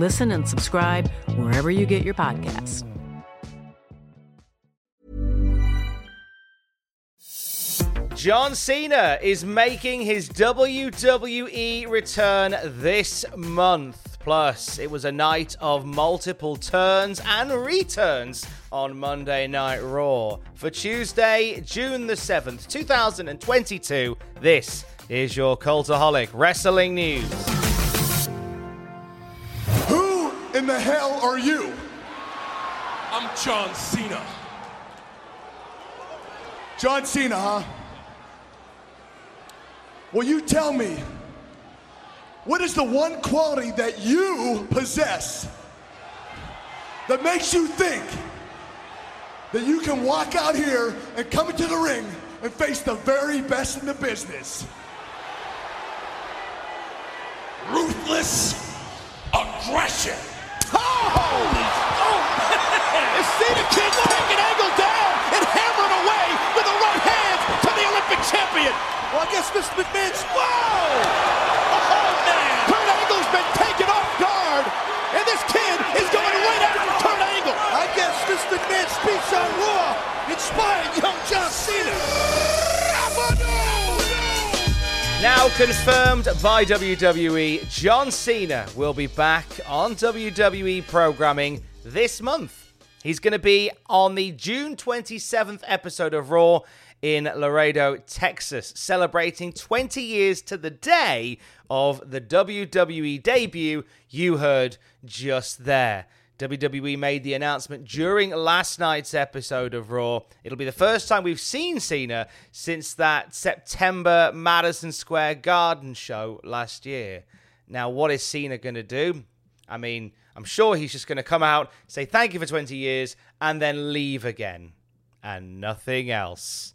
Listen and subscribe wherever you get your podcasts. John Cena is making his WWE return this month. Plus, it was a night of multiple turns and returns on Monday Night Raw. For Tuesday, June the 7th, 2022, this is your Cultaholic Wrestling News. The hell are you? I'm John Cena. John Cena, huh? Will you tell me what is the one quality that you possess that makes you think that you can walk out here and come into the ring and face the very best in the business? Ruthless aggression. Oh! Is Cena Kid taking Angle down and hammering away with the right hand to the Olympic champion? Well, I guess Mr. McMahon's. Whoa! Oh, man! Kurt Angle's been taken off guard, and this kid is going right after Kurt Angle. I guess Mr. McMahon's speech on Raw inspired young John Cena. Now confirmed by WWE, John Cena will be back on WWE programming this month. He's going to be on the June 27th episode of Raw in Laredo, Texas, celebrating 20 years to the day of the WWE debut you heard just there. WWE made the announcement during last night's episode of Raw. It'll be the first time we've seen Cena since that September Madison Square Garden show last year. Now, what is Cena going to do? I mean, I'm sure he's just going to come out, say thank you for 20 years, and then leave again. And nothing else.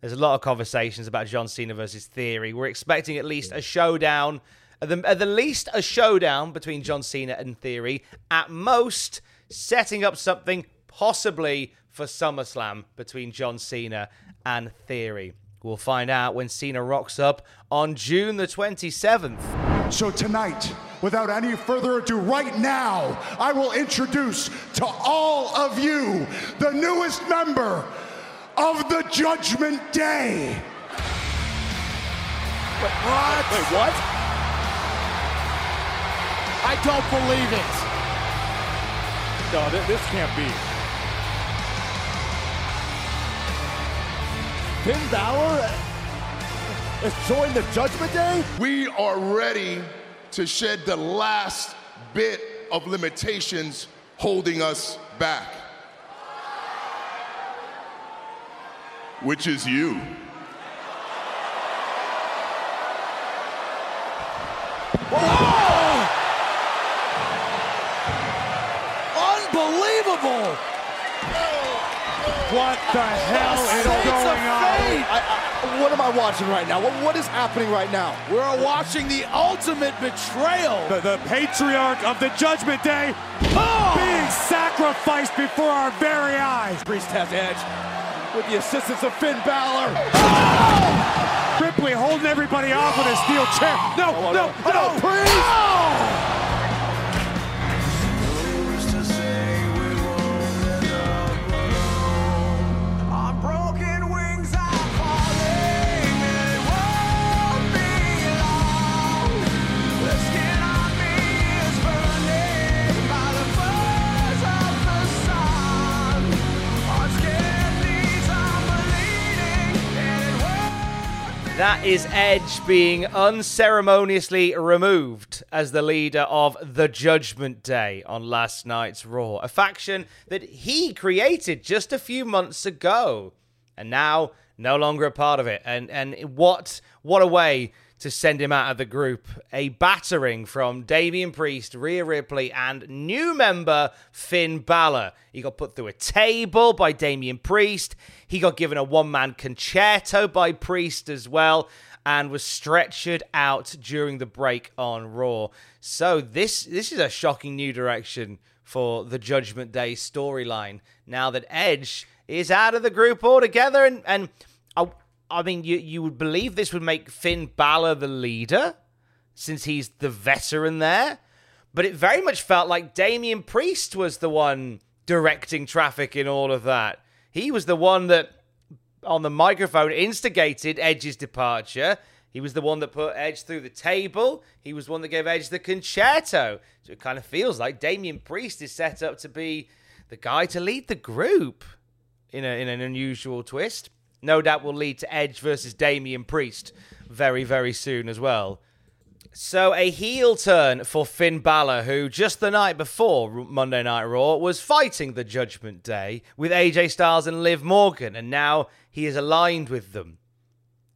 There's a lot of conversations about John Cena versus Theory. We're expecting at least a showdown at the, at the least, a showdown between John Cena and Theory. At most, setting up something possibly for SummerSlam between John Cena and Theory. We'll find out when Cena rocks up on June the 27th. So tonight, without any further ado, right now, I will introduce to all of you the newest member of the Judgment Day. Wait, what? Wait, what? I don't believe it. No, th- this can't be. Finn Balor has joined the Judgment Day? We are ready to shed the last bit of limitations holding us back. Which is you. Unbelievable! What the hell is going on? I, I, what am I watching right now? What, what is happening right now? We're watching the ultimate betrayal. The, the patriarch of the Judgment Day Oh! being sacrificed before our very eyes. Priest has edge with the assistance of Finn Balor. Oh! Ripley holding everybody off with a steel chair. No, Oh, no, no. no, Oh, Priest! Oh! Is Edge being unceremoniously removed as the leader of the Judgment Day on last night's Raw, a faction that he created just a few months ago, and now no longer a part of it. And and what what a way to send him out of the group. A battering from Damian Priest, Rhea Ripley, and new member Finn Balor. He got put through a table by Damian Priest. He got given a one man Con-Chair-To by Priest as well. And was stretchered out during the break on Raw. So this this is a shocking new direction for the Judgment Day storyline. Now that Edge is out of the group altogether, and and I, I mean, you you would believe this would make Finn Balor the leader, since he's the veteran there. But it very much felt like Damian Priest was the one directing traffic in all of that. He was the one that, on the microphone, instigated Edge's departure. He was the one that put Edge through the table. He was the one that gave Edge the Con-Chair-To. So it kind of feels like Damian Priest is set up to be the guy to lead the group in, a, in an unusual twist no doubt will lead to Edge versus Damian Priest very, very soon as well. So, a heel turn for Finn Balor, who just the night before Monday Night Raw was fighting the Judgment Day with AJ Styles and Liv Morgan, and now he is aligned with them.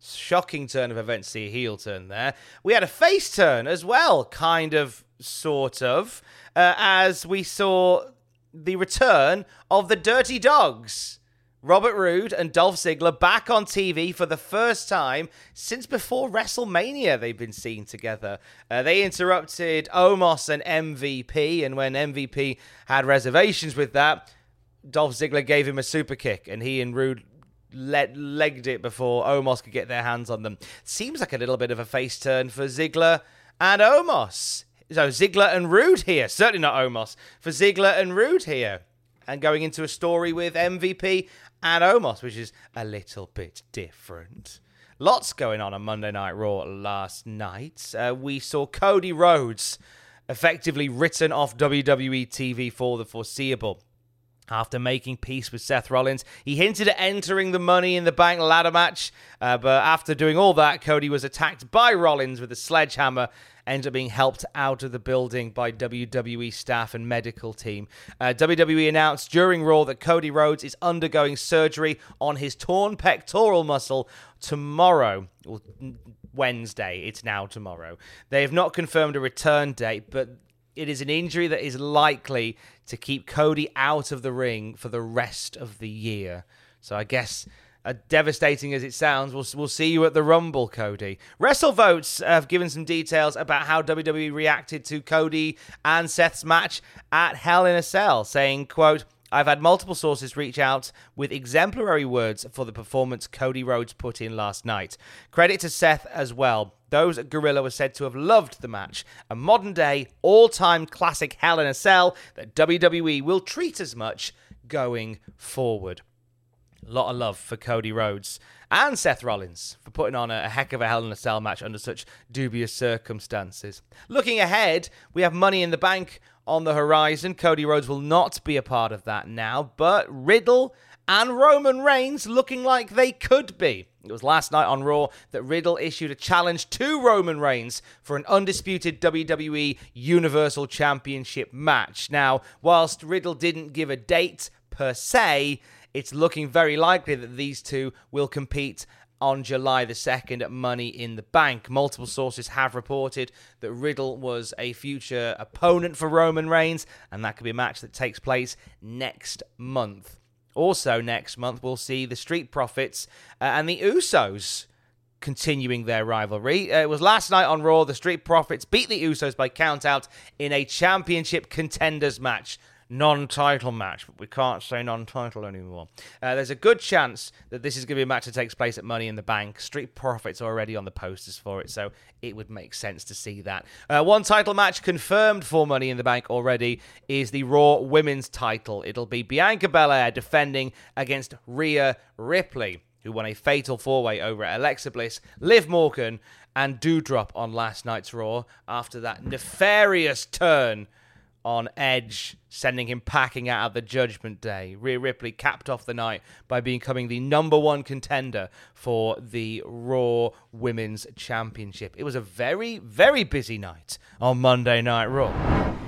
Shocking turn of events, see a heel turn there. We had a face turn as well, kind of, sort of, uh, as we saw the return of the Dirty Dogs. Robert Roode and Dolph Ziggler back on TV for the first time since before WrestleMania. They've been seen together. Uh, they interrupted Omos and MVP, and when MVP had reservations with that, Dolph Ziggler gave him a super kick, and he and Roode let, legged it before Omos could get their hands on them. Seems like a little bit of a face turn for Ziggler and Omos. So Ziggler and Roode here, certainly not Omos, for Ziggler and Roode here and going into a story with MVP and Omos, which is a little bit different. Lots going on on Monday Night Raw last night. Uh, we saw Cody Rhodes effectively written off WWE TV for the foreseeable. After making peace with Seth Rollins, he hinted at entering the Money in the Bank ladder match, uh, but after doing all that, Cody was attacked by Rollins with a sledgehammer ends up being helped out of the building by WWE staff and medical team. Uh, WWE announced during Raw that Cody Rhodes is undergoing surgery on his torn pectoral muscle tomorrow. Wednesday. It's now tomorrow. They have not confirmed a return date, but it is an injury that is likely to keep Cody out of the ring for the rest of the year. So I guess uh, devastating as it sounds, we'll, we'll see you at the Rumble, Cody. WrestleVotes have given some details about how WWE reacted to Cody and Seth's match at Hell in a Cell, saying, quote, I've had multiple sources reach out with exemplary words for the performance Cody Rhodes put in last night. Credit to Seth as well. Those at Gorilla were said to have loved the match, a modern day, all time classic Hell in a Cell that WWE will treat as much going forward. A lot of love for Cody Rhodes and Seth Rollins for putting on a, heck of a Hell in a Cell match under such dubious circumstances. Looking ahead, we have Money in the Bank on the horizon. Cody Rhodes will not be a part of that now, but Riddle and Roman Reigns looking like they could be. It was last night on Raw that Riddle issued a challenge to Roman Reigns for an undisputed WWE Universal Championship match. Now, whilst Riddle didn't give a date per se, it's looking very likely that these two will compete on July the 2nd at Money in the Bank. Multiple sources have reported that Riddle was a future opponent for Roman Reigns, and that could be a match that takes place next month. Also, next month, we'll see the Street Profits uh, and the Usos continuing their rivalry. Uh, it was last night on Raw. The Street Profits beat the Usos by countout in a championship contenders match non-title match, but we can't say non-title anymore. Uh, there's a good chance that this is going to be a match that takes place at Money in the Bank. Street Profits are already on the posters for it, so it would make sense to see that. Uh, one title match confirmed for Money in the Bank already is the Raw Women's title. It'll be Bianca Belair defending against Rhea Ripley who won a fatal four way over Alexa Bliss, Liv Morgan, and Doudrop on last night's Raw after that nefarious turn on Edge, sending him packing out of the Judgment Day. Rhea Ripley capped off the night by becoming the number one contender for the Raw Women's Championship. It was a very, very busy night on Monday Night Raw.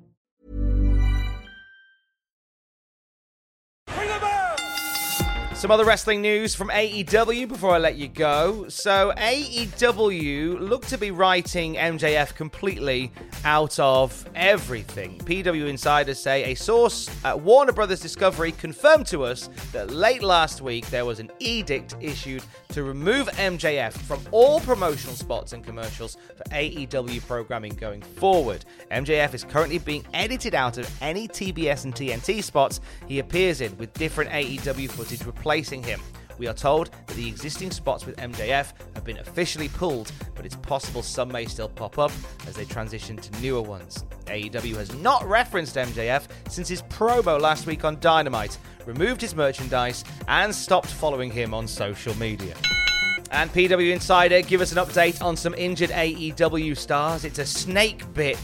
Some other wrestling news from AEW before I let you go. So, AEW look to be writing MJF completely out of everything. PW insiders say a source at Warner Brothers Discovery confirmed to us that late last week there was an edict issued to remove MJF from all promotional spots and commercials for AEW programming going forward. MJF is currently being edited out of any TBS and TNT spots he appears in, with different AEW footage replacing him. We are told that the existing spots with MJF have been officially pulled, but it's possible some may still pop up as they transition to newer ones. AEW has not referenced MJF since his promo last week on Dynamite, removed his merchandise, and stopped following him on social media. And PW Insider give us an update on some injured AEW stars. It's a snake bit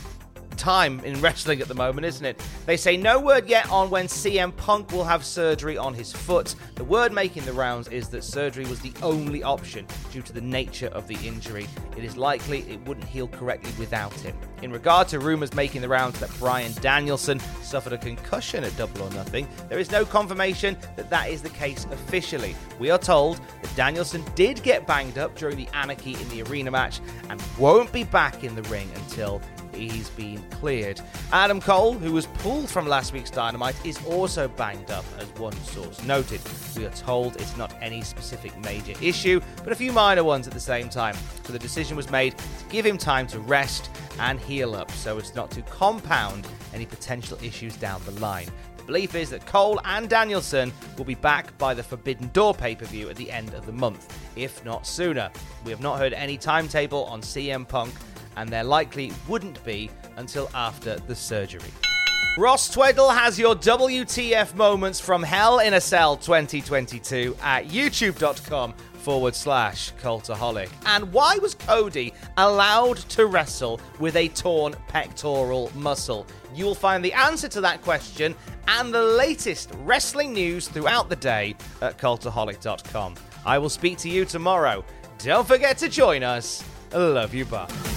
time in wrestling at the moment, isn't it? They say no word yet on when CM Punk will have surgery on his foot. The word making the rounds is that surgery was the only option due to the nature of the injury. It is likely it wouldn't heal correctly without him. In regard to rumours making the rounds that Bryan Danielson suffered a concussion at Double or Nothing, there is no confirmation that that is the case officially. We are told that Danielson did get banged up during the Anarchy in the Arena match and won't be back in the ring until he's been cleared. Adam Cole, who was pulled from last week's Dynamite, is also banged up, as one source noted. We are told it's not any specific major issue, but a few minor ones at the same time. So the decision was made to give him time to rest and heal up so as not to compound any potential issues down the line. The belief is that Cole and Danielson will be back by the Forbidden Door pay per view at the end of the month, if not sooner. We have not heard any timetable on CM Punk and there likely wouldn't be until after the surgery. Ross Tweddle has your WTF moments from Hell in a Cell 2022 at youtube.com forward slash cultaholic. And why was Cody allowed to wrestle with a torn pectoral muscle? You'll find the answer to that question and the latest wrestling news throughout the day at cultaholic.com. I will speak to you tomorrow. Don't forget to join us. Love you, bye.